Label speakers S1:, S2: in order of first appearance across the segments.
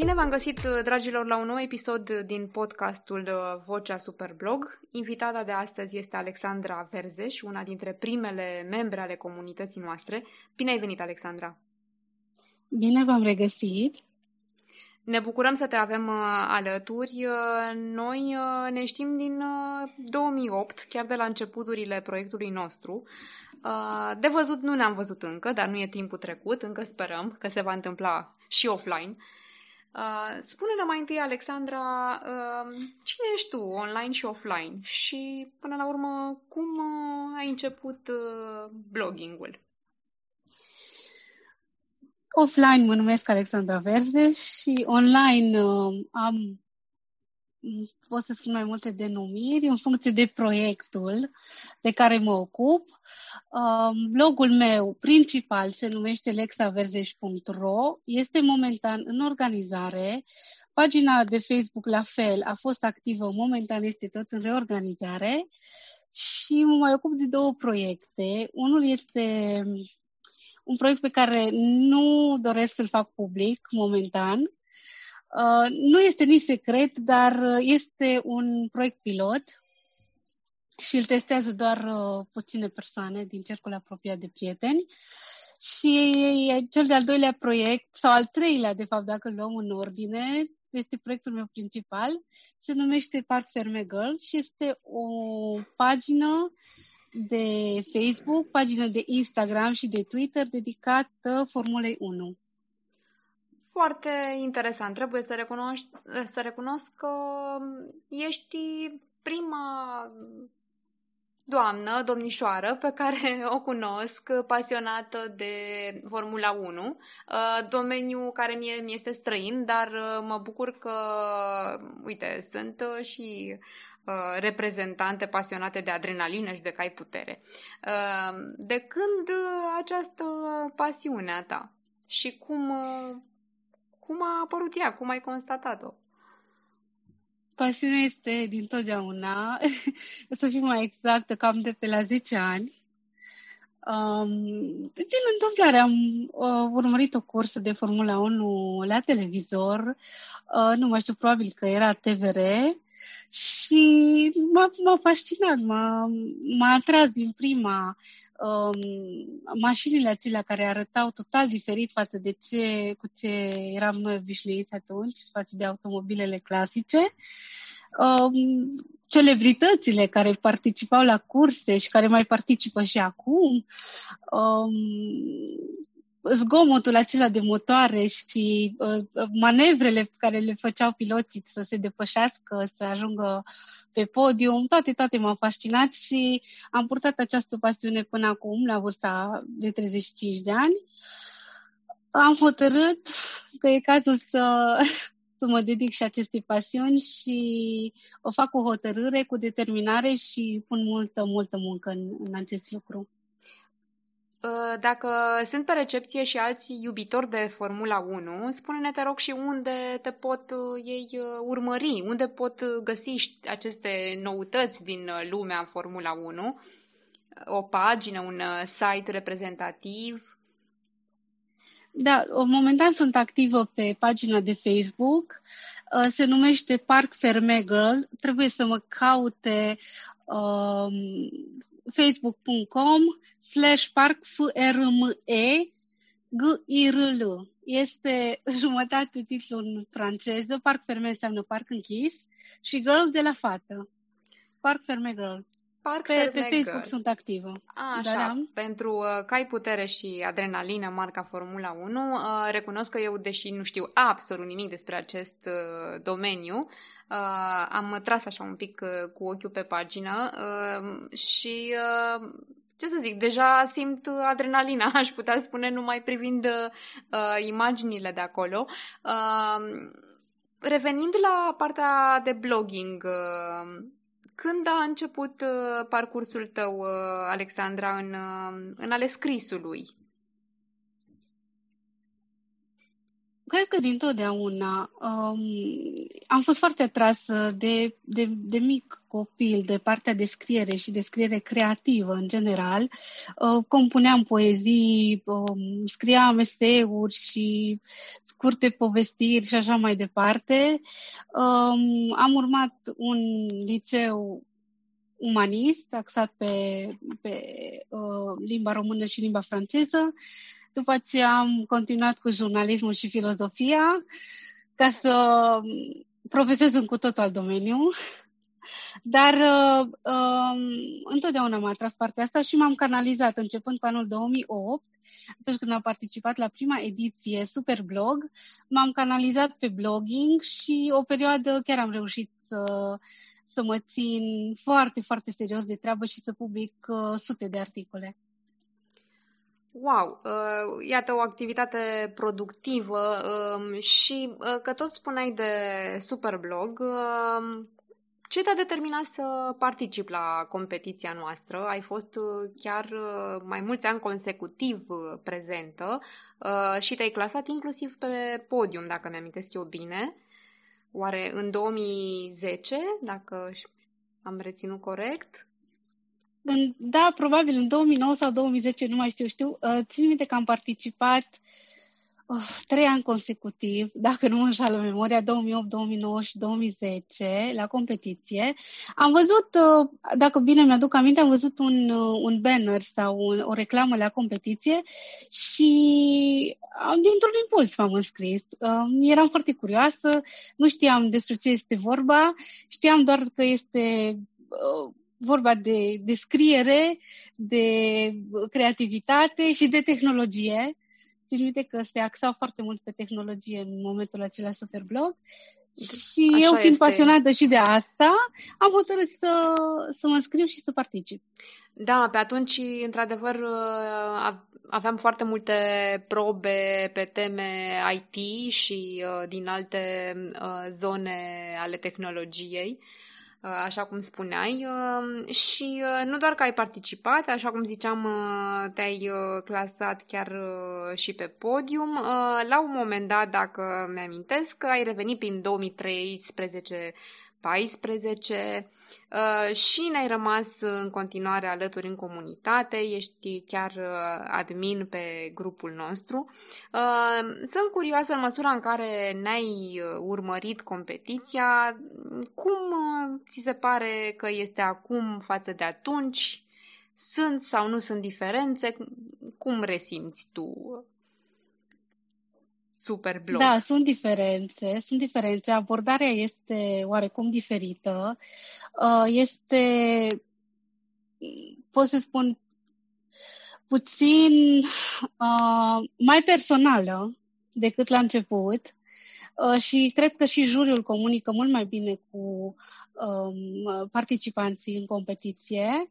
S1: Bine v-am găsit, dragilor, la un nou episod din podcastul uh, Vocea Superblog. Invitata de astăzi este Alexandra Verzeș, una dintre primele membre ale comunității noastre. Bine ai venit, Alexandra!
S2: Bine v-am regăsit!
S1: Ne bucurăm să te avem uh, alături. Uh, noi uh, ne știm din uh, 2008, chiar de la începuturile proiectului nostru. Uh, de văzut nu ne-am văzut încă, dar nu e timpul trecut, încă sperăm că se va întâmpla și offline. Uh, spune-ne mai întâi, Alexandra, uh, cine ești tu, online și offline? Și, până la urmă, cum uh, ai început uh, blogging-ul?
S2: Offline mă numesc Alexandra Verze și online uh, am, pot să spun mai multe denumiri în funcție de proiectul de care mă ocup. Uh, blogul meu principal se numește lexaverzeș.ro, este momentan în organizare. Pagina de Facebook la fel a fost activă, momentan este tot în reorganizare și mă mai ocup de două proiecte. Unul este un proiect pe care nu doresc să-l fac public momentan. Uh, nu este nici secret, dar uh, este un proiect pilot și îl testează doar uh, puține persoane din cercul apropiat de prieteni. Și cel de-al doilea proiect, sau al treilea, de fapt, dacă îl luăm în ordine, este proiectul meu principal, se numește Park Ferme Girl și este o pagină de Facebook, pagină de Instagram și de Twitter dedicată Formulei 1.
S1: Foarte interesant. Trebuie să, recunoști, să recunosc că ești prima doamnă, domnișoară, pe care o cunosc, pasionată de Formula 1, uh, domeniu care mie mi este străin, dar uh, mă bucur că, uite, sunt uh, și reprezentante pasionate de adrenalină și de cai putere. De când această pasiune a ta? Și cum, cum a apărut ea? Cum ai constatat-o?
S2: Pasiunea este din totdeauna, să fiu mai exactă, cam de pe la 10 ani. Um, din întâmplare am uh, urmărit o cursă de Formula 1 la televizor, uh, nu mai știu, probabil că era TVR, și m-a, m-a fascinat, m-a, m-a atras din prima um, mașinile acelea care arătau total diferit față de ce, cu ce eram noi obișnuiți atunci, față de automobilele clasice. Um, celebritățile care participau la curse și care mai participă și acum, um, zgomotul acela de motoare și uh, manevrele pe care le făceau piloții să se depășească, să ajungă pe podium, toate, toate m-au fascinat și am purtat această pasiune până acum, la vârsta de 35 de ani. Am hotărât că e cazul să, să mă dedic și acestei pasiuni și o fac cu hotărâre, cu determinare și pun multă, multă muncă în, în acest lucru.
S1: Uh, dacă sunt pe recepție și alți iubitori de Formula 1, spune-ne, te rog, și unde te pot uh, ei uh, urmări, unde pot găsi aceste noutăți din lumea Formula 1, o pagină, un site reprezentativ.
S2: Da, momentan sunt activă pe pagina de Facebook, se numește Park Ferme Girl, trebuie să mă caute um, facebook.com slash parkfrme G-I-R-L. Este jumătate titlu în franceză, Parc Ferme înseamnă parc închis și Girl de la fată. Parc Ferme Girl. Parc pe, Ferme pe Facebook Girl. sunt activă.
S1: A, așa, da, pentru uh, cai putere și adrenalină, marca Formula 1, uh, recunosc că eu, deși nu știu absolut nimic despre acest uh, domeniu, Uh, am tras așa un pic uh, cu ochiul pe pagină uh, și uh, ce să zic, deja simt adrenalina, aș putea spune, numai privind uh, imaginile de acolo. Uh, revenind la partea de blogging, uh, când a început uh, parcursul tău, uh, Alexandra, în, uh, în ale scrisului?
S2: Cred că din totdeauna um, am fost foarte atrasă de, de, de mic copil, de partea de scriere și de scriere creativă în general. Uh, compuneam poezii, um, scriam eseuri și scurte povestiri și așa mai departe. Um, am urmat un liceu umanist, axat pe, pe uh, limba română și limba franceză. După aceea am continuat cu jurnalismul și filozofia ca să profesez în cu totul alt domeniu. Dar uh, uh, întotdeauna m-a atras partea asta și m-am canalizat începând cu anul 2008, atunci când am participat la prima ediție Superblog, m-am canalizat pe blogging și o perioadă chiar am reușit să, să mă țin foarte, foarte serios de treabă și să public uh, sute de articole.
S1: Wow! Uh, iată o activitate productivă uh, și uh, că tot spuneai de Superblog, uh, ce te-a determinat să particip la competiția noastră? Ai fost uh, chiar uh, mai mulți ani consecutiv uh, prezentă și te-ai clasat inclusiv pe podium, dacă mi-amintesc eu bine. Oare în 2010, dacă am reținut corect?
S2: Da, probabil în 2009 sau 2010, nu mai știu. Știu, uh, țin minte că am participat uh, trei ani consecutiv, dacă nu mă înșală memoria, 2008, 2009 și 2010, la competiție. Am văzut, uh, dacă bine mi-aduc aminte, am văzut un, un banner sau un, o reclamă la competiție și dintr-un impuls m-am înscris. Eram foarte curioasă, nu știam despre ce este vorba, știam doar că este vorba de descriere, de creativitate și de tehnologie. Țin minte că se axau foarte mult pe tehnologie în momentul acela Superblog și Așa eu, fiind este. pasionată și de asta, am hotărât să, să mă înscriu și să particip.
S1: Da, pe atunci, într-adevăr, uh, aveam foarte multe probe pe teme IT și uh, din alte uh, zone ale tehnologiei. Uh, așa cum spuneai, uh, și uh, nu doar că ai participat, așa cum ziceam, te-ai clasat chiar și pe podium. La un moment dat, dacă mi-amintesc, ai revenit prin 2013 14 uh, și ne-ai rămas în continuare alături în comunitate, ești chiar uh, admin pe grupul nostru. Uh, sunt curioasă în măsura în care ne-ai urmărit competiția, cum ți se pare că este acum față de atunci? Sunt sau nu sunt diferențe? Cum resimți tu super blog.
S2: Da, sunt diferențe, sunt diferențe. Abordarea este oarecum diferită. Uh, este, pot să spun, puțin uh, mai personală decât la început uh, și cred că și juriul comunică mult mai bine cu um, participanții în competiție. Uh,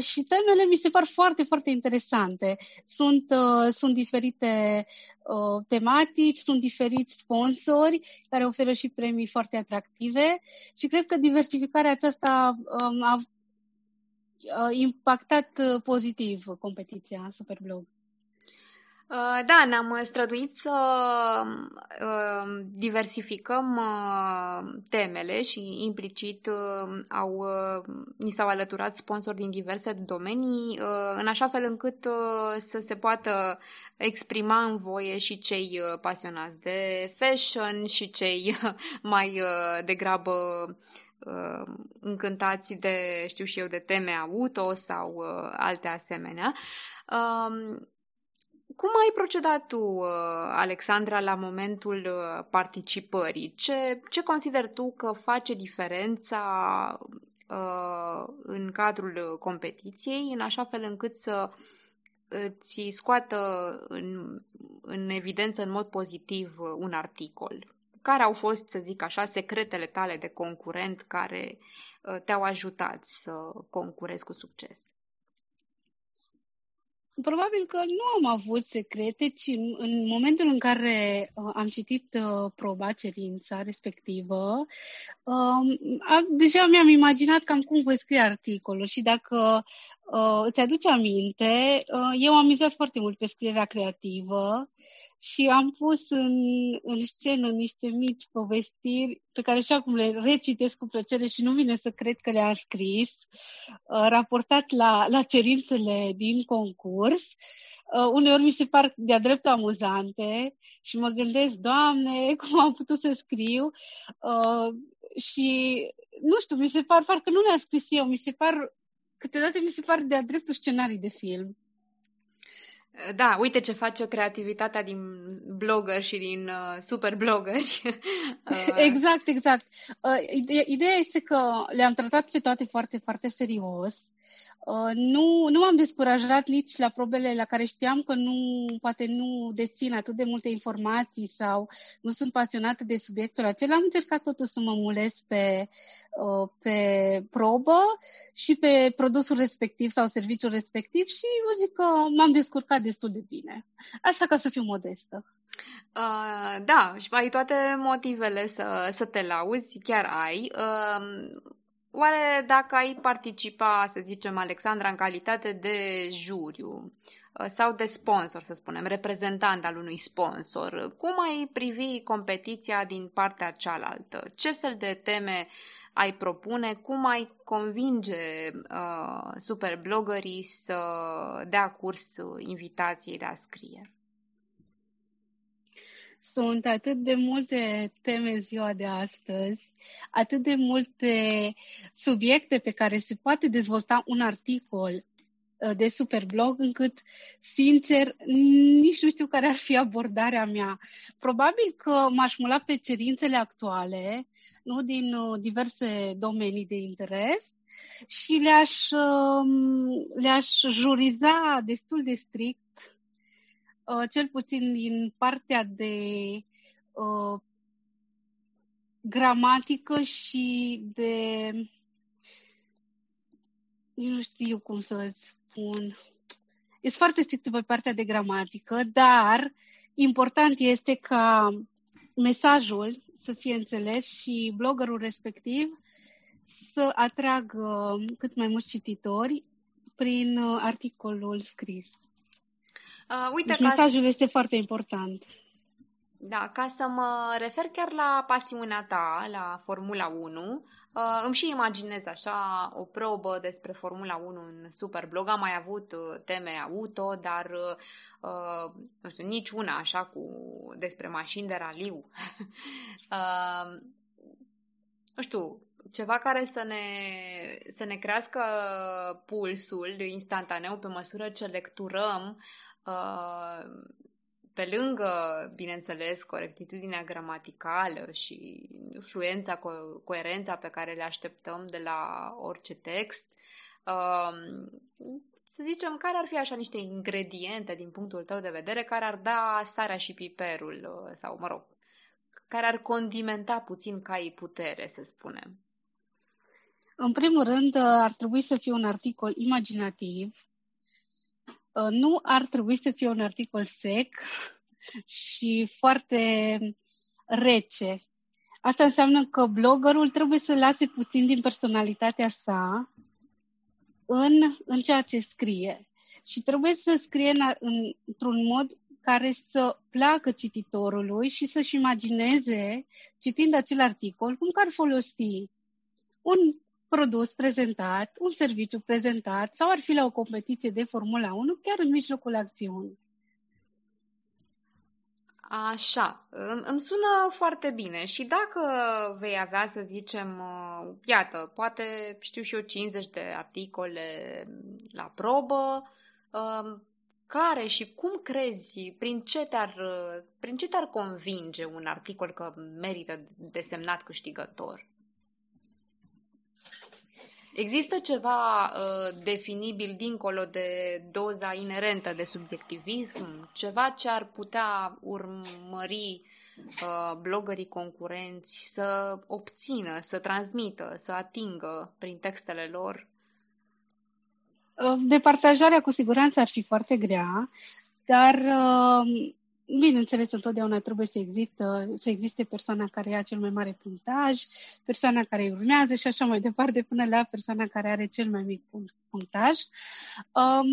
S2: și temele mi se par foarte, foarte interesante. Sunt, uh, sunt diferite uh, tematici, sunt diferiți sponsori care oferă și premii foarte atractive și cred că diversificarea aceasta um, a impactat uh, pozitiv competiția Superblog.
S1: Uh, da, ne-am străduit să uh, diversificăm uh, temele și implicit au, ni s-au alăturat sponsori din diverse domenii, în așa fel încât să se poată exprima în voie și cei pasionați de fashion și cei mai degrabă încântați de, știu și eu, de teme auto sau alte asemenea. Um, cum ai procedat tu, uh, Alexandra, la momentul uh, participării? Ce, ce consideri tu că face diferența uh, în cadrul competiției, în așa fel încât să îți scoată în, în evidență în mod pozitiv un articol? Care au fost, să zic așa, secretele tale de concurent care te-au ajutat să concurezi cu succes?
S2: Probabil că nu am avut secrete, ci în momentul în care uh, am citit uh, proba, cerința respectivă, uh, a, deja mi-am imaginat cam cum voi scrie articolul și dacă uh, îți aduce aminte, uh, eu am mizat foarte mult pe scrierea creativă și am pus în, în scenă niște mici povestiri pe care și acum le recitesc cu plăcere și nu vine să cred că le-am scris, uh, raportat la, la cerințele din concurs. Uh, uneori mi se par de-a dreptul amuzante și mă gândesc, Doamne, cum am putut să scriu? Uh, și nu știu, mi se par, parcă nu le-am scris eu, mi se par, câteodată mi se par de-a dreptul scenarii de film.
S1: Da, uite ce face creativitatea din blogger și din uh, super bloggeri.
S2: uh. Exact, exact. Uh, ideea este că le-am tratat pe toate foarte, foarte serios Uh, nu, nu m-am descurajat nici la probele la care știam că nu, poate nu dețin atât de multe informații sau nu sunt pasionată de subiectul acela. Am încercat totuși să mă mulez pe, uh, pe probă și pe produsul respectiv sau serviciul respectiv și eu zic că m-am descurcat destul de bine. Asta ca să fiu modestă.
S1: Uh, da, și ai toate motivele să, să te lauzi, chiar ai. Uh, Oare dacă ai participa, să zicem, Alexandra, în calitate de juriu uh, sau de sponsor, să spunem, reprezentant al unui sponsor, cum ai privi competiția din partea cealaltă? Ce fel de teme ai propune? Cum ai convinge uh, superblogării să dea curs invitației de a scrie?
S2: Sunt atât de multe teme în ziua de astăzi, atât de multe subiecte pe care se poate dezvolta un articol uh, de superblog, încât, sincer, nici nu știu care ar fi abordarea mea. Probabil că m-aș mula pe cerințele actuale, nu din uh, diverse domenii de interes, și le-aș, um, le-aș juriza destul de strict uh, cel puțin din partea de uh, gramatică și de nu știu cum să spun. Este foarte strict pe partea de gramatică, dar important este ca mesajul să fie înțeles și bloggerul respectiv să atragă cât mai mulți cititori prin uh, articolul scris. Uh, uite, deci mesajul să... este foarte important.
S1: Da, ca să mă refer chiar la pasiunea ta, la Formula 1, uh, îmi și imaginez așa o probă despre Formula 1 în Superblog. Am mai avut uh, teme auto, dar uh, nu știu, nici una așa cu despre mașini de raliu. uh, nu știu, ceva care să ne, să ne crească pulsul instantaneu pe măsură ce lecturăm Uh, pe lângă, bineînțeles, corectitudinea gramaticală și fluența, co- coerența pe care le așteptăm de la orice text, um, să zicem, care ar fi așa niște ingrediente din punctul tău de vedere care ar da sarea și piperul uh, sau, mă rog, care ar condimenta puțin caii putere, să spunem?
S2: În primul rând, ar trebui să fie un articol imaginativ, Uh, nu ar trebui să fie un articol sec și foarte rece. Asta înseamnă că bloggerul trebuie să lase puțin din personalitatea sa în, în ceea ce scrie. Și trebuie să scrie în, în, într-un mod care să placă cititorului și să-și imagineze, citind acel articol, cum că ar folosi un produs prezentat, un serviciu prezentat sau ar fi la o competiție de Formula 1 chiar în mijlocul acțiunii.
S1: Așa, îmi sună foarte bine și dacă vei avea, să zicem, uh, iată, poate știu și eu 50 de articole la probă, um, care și cum crezi, prin ce te-ar, prin ce te-ar convinge un articol că merită desemnat câștigător? Există ceva uh, definibil dincolo de doza inerentă de subiectivism? Ceva ce ar putea urmări uh, blogării concurenți să obțină, să transmită, să atingă prin textele lor?
S2: Uh, Departajarea cu siguranță ar fi foarte grea, dar uh, Bineînțeles, întotdeauna trebuie să, există, să existe persoana care ia cel mai mare punctaj, persoana care îi urmează și așa mai departe, până la persoana care are cel mai mic punctaj. Um,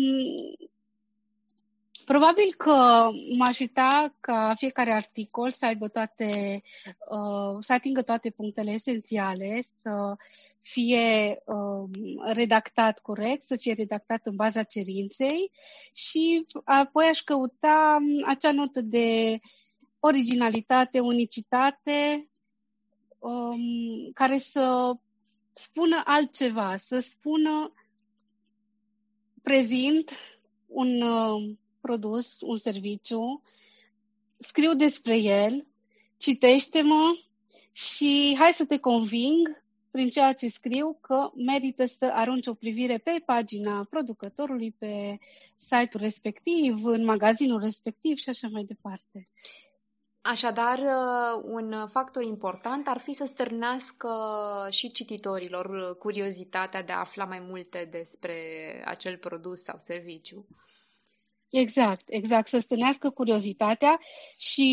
S2: Probabil că m-aș uita ca fiecare articol să aibă toate, uh, să atingă toate punctele esențiale, să fie uh, redactat corect, să fie redactat în baza cerinței și apoi aș căuta acea notă de originalitate, unicitate, um, care să spună altceva, să spună prezint un uh, produs, un serviciu, scriu despre el, citește-mă și hai să te conving prin ceea ce scriu că merită să arunci o privire pe pagina producătorului, pe site-ul respectiv, în magazinul respectiv și așa mai departe.
S1: Așadar, uh, un factor important ar fi să stârnească și cititorilor curiozitatea de a afla mai multe despre acel produs sau serviciu.
S2: Exact, exact, să stânească curiozitatea și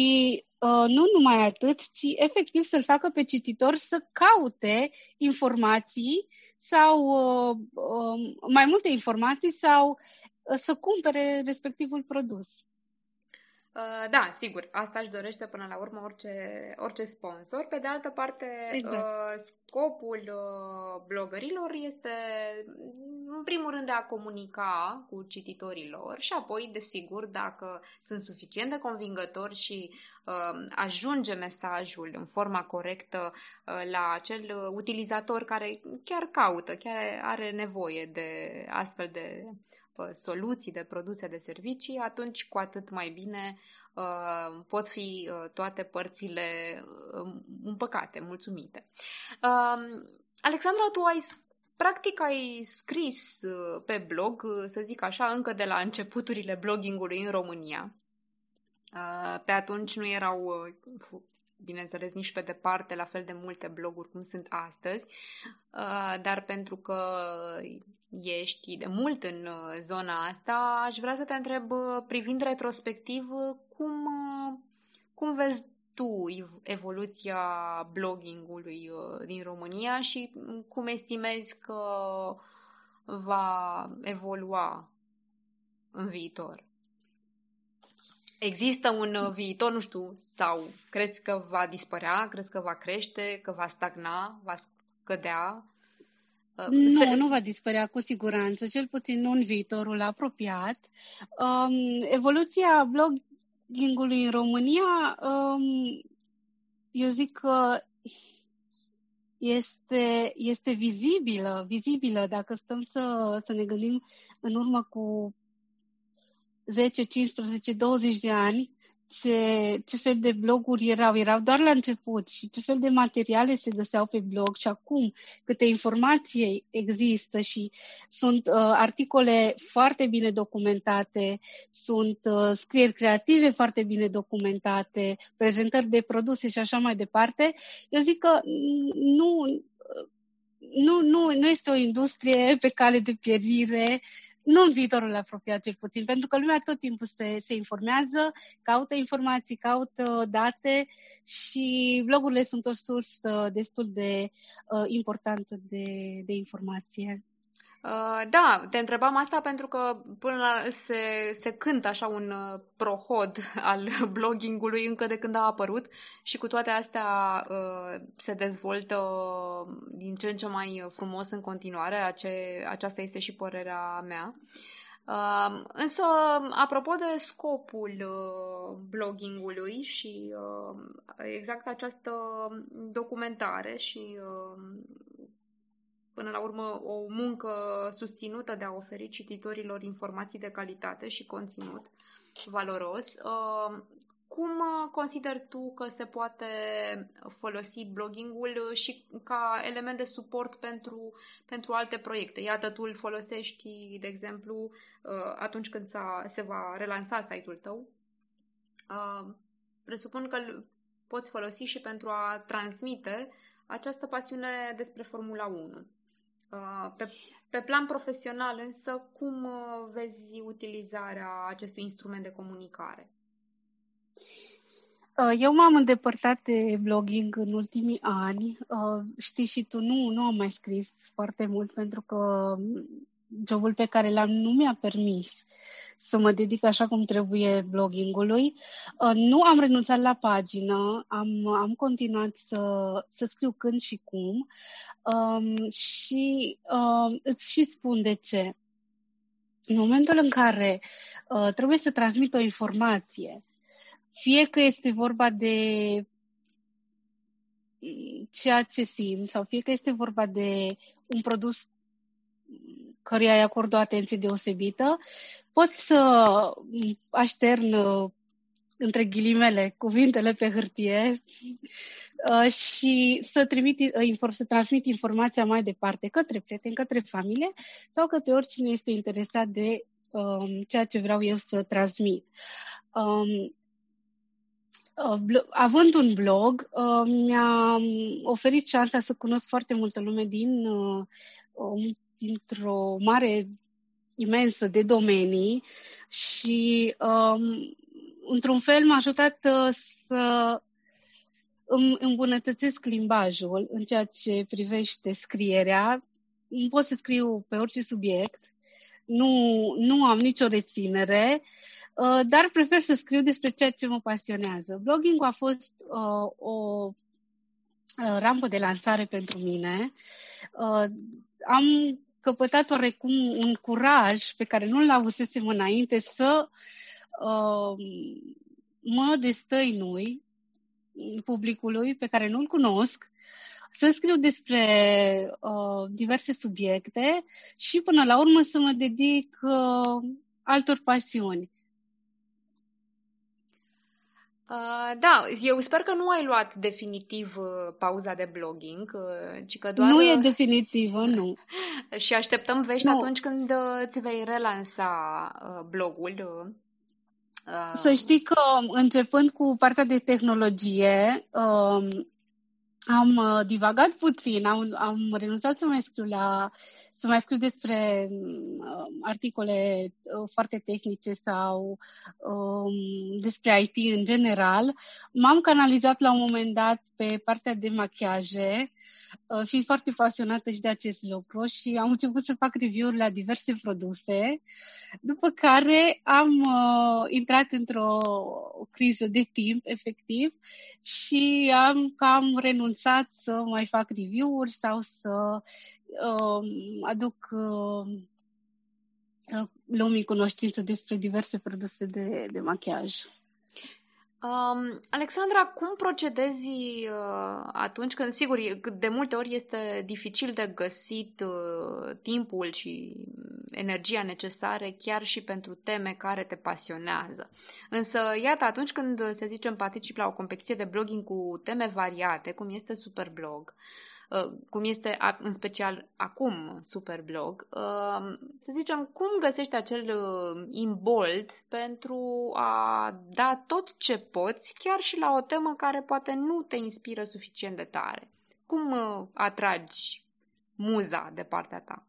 S2: uh, nu numai atât, ci efectiv să-l facă pe cititor să caute informații sau uh, uh, mai multe informații sau uh, să cumpere respectivul produs.
S1: Uh, da, sigur, asta își dorește până la urmă orice, orice sponsor. Pe de altă parte, exact. Uh, scopul uh, blogărilor este, în primul rând, de a comunica cu cititorii lor și apoi, desigur, dacă sunt suficient de convingători și ajunge mesajul în forma corectă la acel utilizator care chiar caută, chiar are nevoie de astfel de soluții de produse, de servicii, atunci cu atât mai bine uh, pot fi uh, toate părțile uh, împăcate, mulțumite. Alexandra, tu ai Practic ai scris pe blog, să zic așa, încă de la începuturile bloggingului în România. Pe atunci nu erau, bineînțeles, nici pe departe la fel de multe bloguri cum sunt astăzi, dar pentru că ești de mult în uh, zona asta, aș vrea să te întreb, uh, privind retrospectiv, uh, cum, cum vezi tu evoluția bloggingului din România și cum estimezi că va evolua în viitor? Există un viitor, nu știu, sau crezi că va dispărea, crezi că va crește, că va stagna, va scădea?
S2: Nu, se... nu va dispărea cu siguranță, cel puțin nu în viitorul apropiat. Um, evoluția bloggingului în România, um, eu zic că este, este vizibilă, vizibilă dacă stăm să, să ne gândim în urmă cu 10, 15, 20 de ani, ce, ce fel de bloguri erau. Erau doar la început și ce fel de materiale se găseau pe blog și acum câte informații există și sunt uh, articole foarte bine documentate, sunt uh, scrieri creative foarte bine documentate, prezentări de produse și așa mai departe. Eu zic că nu, nu, nu, nu este o industrie pe cale de pierire nu în viitorul apropiat cel puțin, pentru că lumea tot timpul se, se informează, caută informații, caută date și blogurile sunt o sursă destul de uh, importantă de, de informație.
S1: Uh, da, te întrebam asta pentru că până la, se, se cântă așa un uh, prohod al bloggingului încă de când a apărut și cu toate astea uh, se dezvoltă din ce în ce mai frumos în continuare, ace, aceasta este și părerea mea. Uh, însă, apropo de scopul uh, bloggingului și uh, exact această documentare și uh, până la urmă o muncă susținută de a oferi cititorilor informații de calitate și conținut valoros. Uh, cum consider tu că se poate folosi bloggingul și ca element de suport pentru, pentru alte proiecte? Iată, tu îl folosești, de exemplu, uh, atunci când se va relansa site-ul tău. Uh, presupun că îl poți folosi și pentru a transmite această pasiune despre Formula 1. Uh, pe, pe plan profesional, însă, cum uh, vezi utilizarea acestui instrument de comunicare?
S2: Uh, eu m-am îndepărtat de blogging în ultimii ani. Știi și tu, nu, nu am mai scris foarte mult pentru că jobul pe care l-am nu mi-a permis să mă dedic așa cum trebuie bloggingului. Uh, nu am renunțat la pagină, am, am continuat să, să scriu când și cum um, și um, îți și spun de ce. În momentul în care uh, trebuie să transmit o informație, fie că este vorba de ceea ce simt sau fie că este vorba de un produs căruia îi acord o atenție deosebită, pot să aștern între ghilimele cuvintele pe hârtie uh, și să, trimit, uh, să transmit informația mai departe către prieteni, către familie sau către oricine este interesat de um, ceea ce vreau eu să transmit. Um, uh, având un blog, mi-a oferit șansa să cunosc foarte multă lume din, dintr-o mare imensă de domenii și um, într-un fel m-a ajutat uh, să îmi îmbunătățesc limbajul în ceea ce privește scrierea. Pot să scriu pe orice subiect, nu, nu am nicio reținere, uh, dar prefer să scriu despre ceea ce mă pasionează. Blogging a fost uh, o uh, rampă de lansare pentru mine. Uh, am căpătat oarecum un curaj pe care nu-l avusesem înainte să uh, mă destăinui publicului pe care nu-l cunosc, să scriu despre uh, diverse subiecte și până la urmă să mă dedic uh, altor pasiuni.
S1: Uh, da, eu sper că nu ai luat definitiv uh, pauza de blogging, uh, ci că doar...
S2: Nu e definitivă, nu.
S1: și așteptăm vești nu. atunci când uh, îți vei relansa uh, blogul.
S2: Uh. Să știi că începând cu partea de tehnologie, uh, am uh, divagat puțin, am, am renunțat să mai scriu la să mai scriu despre uh, articole uh, foarte tehnice sau um, despre IT în general. M-am canalizat la un moment dat pe partea de machiaje Uh, fiind foarte pasionată și de acest lucru și am început să fac review-uri la diverse produse, după care am uh, intrat într-o criză de timp, efectiv, și am cam renunțat să mai fac review-uri sau să uh, aduc uh, uh, lumii cunoștință despre diverse produse de, de machiaj.
S1: Um, Alexandra, cum procedezi uh, atunci când, sigur, de multe ori este dificil de găsit uh, timpul și energia necesare chiar și pentru teme care te pasionează. Însă, iată, atunci când, să zicem, particip la o competiție de blogging cu teme variate, cum este Superblog, Uh, cum este în special acum Superblog, uh, să zicem, cum găsești acel uh, imbold pentru a da tot ce poți, chiar și la o temă care poate nu te inspiră suficient de tare? Cum atragi muza de partea ta?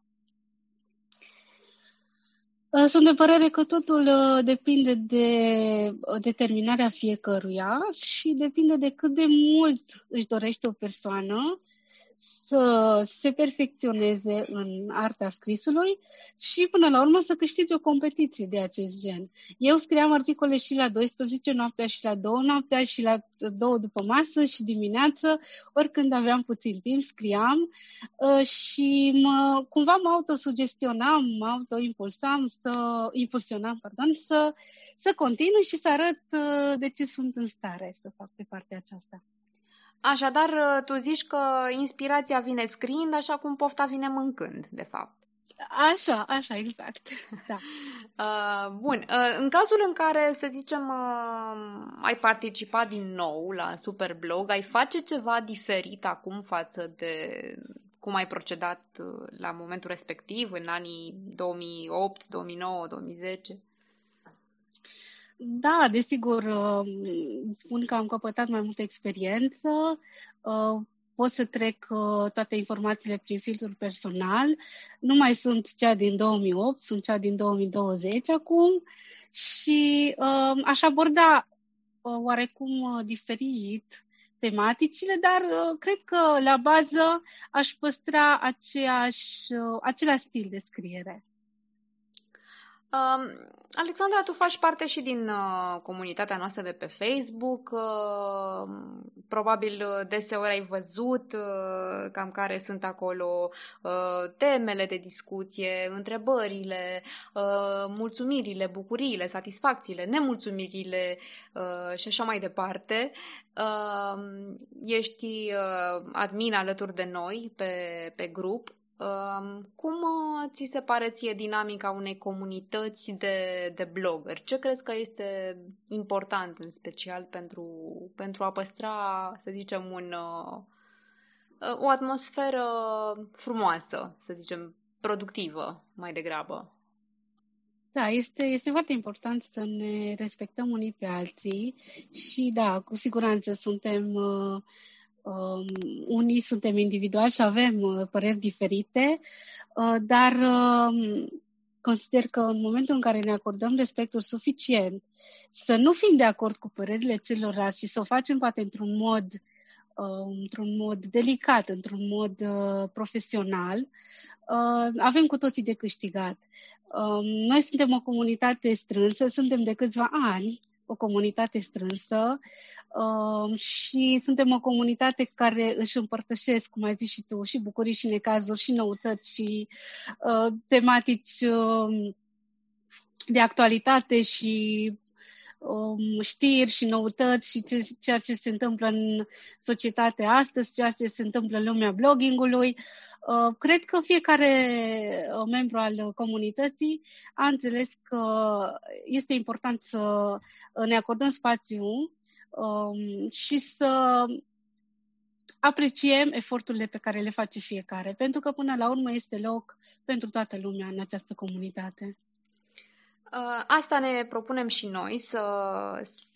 S2: Sunt de părere că totul depinde de determinarea fiecăruia și depinde de cât de mult își dorește o persoană să se perfecționeze în arta scrisului și până la urmă să câștige o competiție de acest gen. Eu scriam articole și la 12 noaptea și la 2 noaptea și la 2 după masă și dimineață, oricând aveam puțin timp, scriam uh, și mă, cumva mă autosugestionam, mă autoimpulsam să, impulsionam, pardon, să, să continui și să arăt uh, de ce sunt în stare să fac pe partea aceasta.
S1: Așadar, uh, tu zici că inspirația vine scriind, așa cum pofta vine mâncând, de fapt.
S2: Așa, așa, exact. Da.
S1: Uh, bun. Uh, în cazul în care, să zicem, uh, ai participat din nou la Superblog, ai face ceva diferit acum față de cum ai procedat uh, la momentul respectiv, în anii 2008, 2009, 2010?
S2: Da, desigur, um, spun că am căpătat mai multă experiență, uh, pot să trec uh, toate informațiile prin filtrul personal. Nu mai sunt cea din 2008, sunt cea din 2020 acum și um, aș aborda uh, oarecum diferit tematicile, dar cred că la bază aș păstra aceeași, același stil de scriere.
S1: Uh, Alexandra, tu faci parte și din uh, comunitatea noastră de pe Facebook. Uh, probabil uh, deseori ai văzut uh, cam care sunt acolo uh, temele de discuție, întrebările, uh, mulțumirile, bucuriile, satisfacțiile, nemulțumirile uh, și așa mai departe. Uh, ești uh, admin alături de noi pe, pe grup cum uh, ți se pare ție dinamica unei comunități de, de blogger? Ce crezi că este important în special pentru, pentru a păstra, să zicem, un, uh, uh, o atmosferă frumoasă, să zicem, productivă mai degrabă?
S2: Da, este, este foarte important să ne respectăm unii pe alții și da, cu siguranță suntem uh, Um, unii suntem individuali și avem uh, păreri diferite, uh, dar uh, consider că în momentul în care ne acordăm respectul suficient, să nu fim de acord cu părerile celorlalți și să o facem poate într-un mod, uh, într-un mod delicat, într-un mod uh, profesional, uh, avem cu toții de câștigat. Uh, noi suntem o comunitate strânsă, suntem de câțiva ani o comunitate strânsă uh, și suntem o comunitate care își împărtășesc, cum ai zis și tu, și bucurii și necazuri și noutăți și uh, tematici uh, de actualitate și um, știri și noutăți și ce, ceea ce se întâmplă în societate astăzi, ceea ce se întâmplă în lumea bloggingului. Uh, Uh, cred că fiecare uh, membru al comunității a înțeles că este important să ne acordăm spațiu um, și să apreciem eforturile pe care le face fiecare, pentru că până la urmă este loc pentru toată lumea în această comunitate.
S1: Uh, asta ne propunem și noi, să,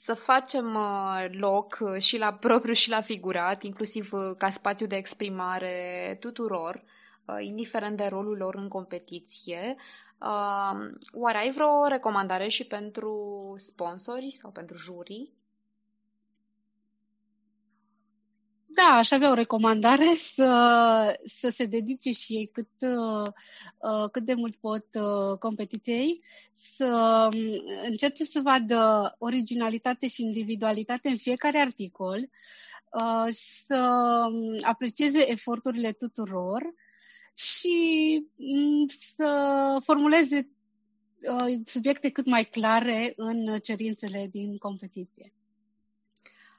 S1: să facem uh, loc și la propriu și la figurat, inclusiv uh, ca spațiu de exprimare tuturor, indiferent de rolul lor în competiție. Oare ai vreo recomandare și pentru sponsori sau pentru jurii?
S2: Da, aș avea o recomandare să, să se dedice și ei cât, uh, cât de mult pot uh, competiției, să um, încerce să vadă originalitate și individualitate în fiecare articol, uh, să um, aprecieze eforturile tuturor și um, să formuleze subiecte cât mai clare în cerințele din competiție.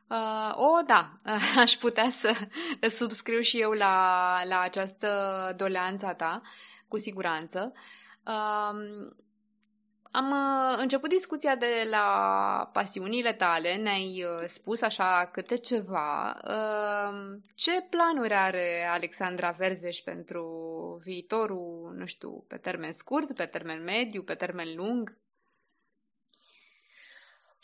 S1: Uh, o, da, aș putea să subscriu și eu la, la această doleanță ta, cu siguranță. Uh, am uh, început discuția de la pasiunile tale, ne-ai uh, spus așa câte ceva. Uh, ce planuri are Alexandra Verzeș pentru viitorul, nu știu, pe termen scurt, pe termen mediu, pe termen lung?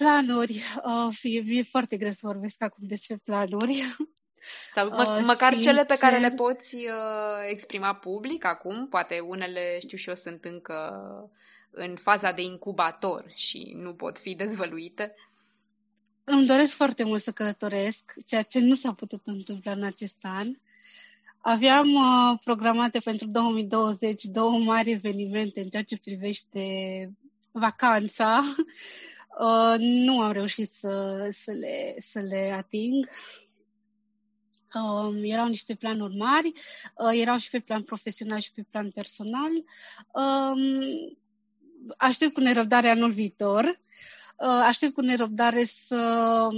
S2: Planuri. Uh, e, e foarte greu să vorbesc acum despre planuri.
S1: Sau mă, uh, măcar sincer... cele pe care le poți uh, exprima public acum. Poate unele, știu și eu, sunt încă în faza de incubator și nu pot fi dezvăluite.
S2: Îmi doresc foarte mult să călătoresc, ceea ce nu s-a putut întâmpla în acest an. Aveam uh, programate pentru 2020 două mari evenimente în ceea ce privește vacanța. Uh, nu am reușit să, să, le, să le ating. Um, erau niște planuri mari, uh, erau și pe plan profesional și pe plan personal. Um, aștept cu nerăbdare anul viitor. Uh, aștept cu nerăbdare să um,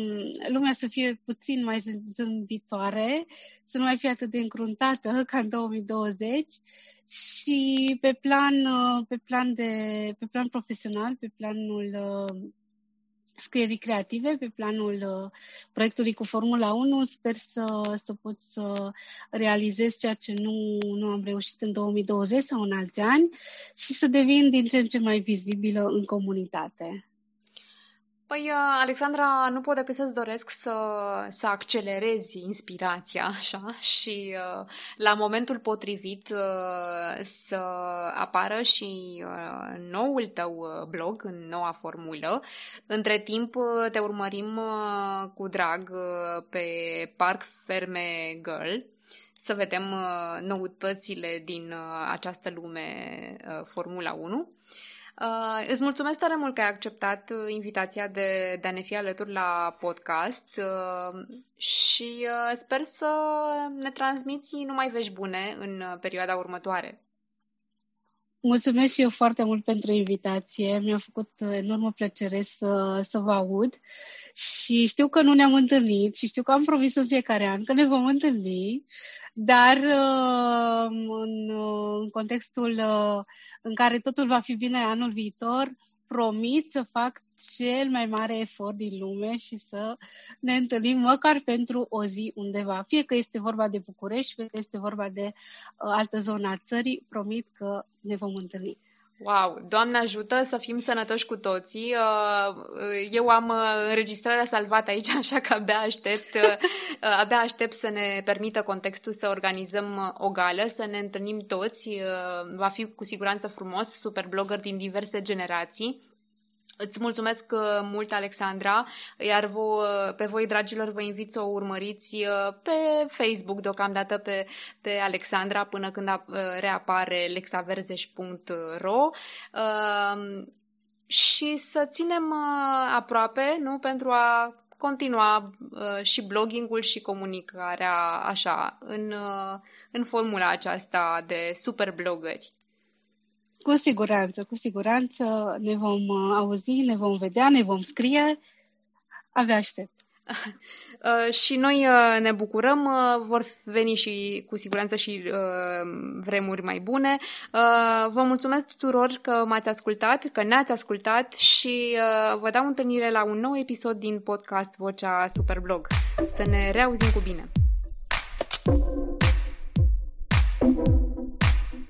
S2: lumea să fie puțin mai zâmbitoare, să nu mai fie atât de încruntată ca în 2020 și pe plan, uh, pe plan, de, pe plan profesional, pe planul uh, scrierii creative pe planul uh, proiectului cu Formula 1. Sper să, să pot să realizez ceea ce nu, nu am reușit în 2020 sau în alți ani și să devin din ce în ce mai vizibilă în comunitate.
S1: Păi, uh, Alexandra, nu pot decât să-ți doresc să, să accelerezi inspirația, așa, și uh, la momentul potrivit uh, să apară și uh, noul tău uh, blog în noua formulă. Între timp, uh, te urmărim uh, cu drag uh, pe Park Ferme Girl, să vedem uh, noutățile din uh, această lume uh, Formula 1. Uh, îți mulțumesc tare mult că ai acceptat uh, invitația de, de a ne fi alături la podcast uh, și uh, sper să ne transmiți numai vești bune în uh, perioada următoare.
S2: Mulțumesc și eu foarte mult pentru invitație. Mi-a făcut enormă plăcere să, să vă aud și știu că nu ne-am întâlnit și știu că am promis în fiecare an că ne vom întâlni, dar uh, în, uh, în contextul uh, în care totul va fi bine anul viitor, promit să fac cel mai mare efort din lume și să ne întâlnim măcar pentru o zi undeva. Fie că este vorba de București, fie că este vorba de uh, altă zonă a țării, promit că ne vom întâlni.
S1: Wow, Doamne ajută să fim sănătoși cu toții. Uh, eu am uh, înregistrarea salvată aici, așa că abia aștept, uh, abia aștept să ne permită contextul să organizăm o gală, să ne întâlnim toți. Va fi cu siguranță frumos, super blogger din diverse generații. Îți mulțumesc uh, mult, Alexandra, iar vo, uh, pe voi, dragilor, vă invit să o urmăriți uh, pe Facebook, deocamdată pe, pe Alexandra, până când reapare lexaverzeș.ro și să ținem aproape, nu, pentru a continua și bloggingul și comunicarea așa, în, în formula aceasta de super blogări.
S2: Cu siguranță, cu siguranță ne vom uh, auzi, ne vom vedea, ne vom scrie. Abia aștept.
S1: Uh, și noi uh, ne bucurăm, vor veni și cu siguranță și vremuri mai bune. Vă mulțumesc tuturor că m-ați ascultat, că ne-ați ascultat și vă dau întâlnire la un nou episod din podcast Vocea Superblog. Să ne reauzim cu bine! thank you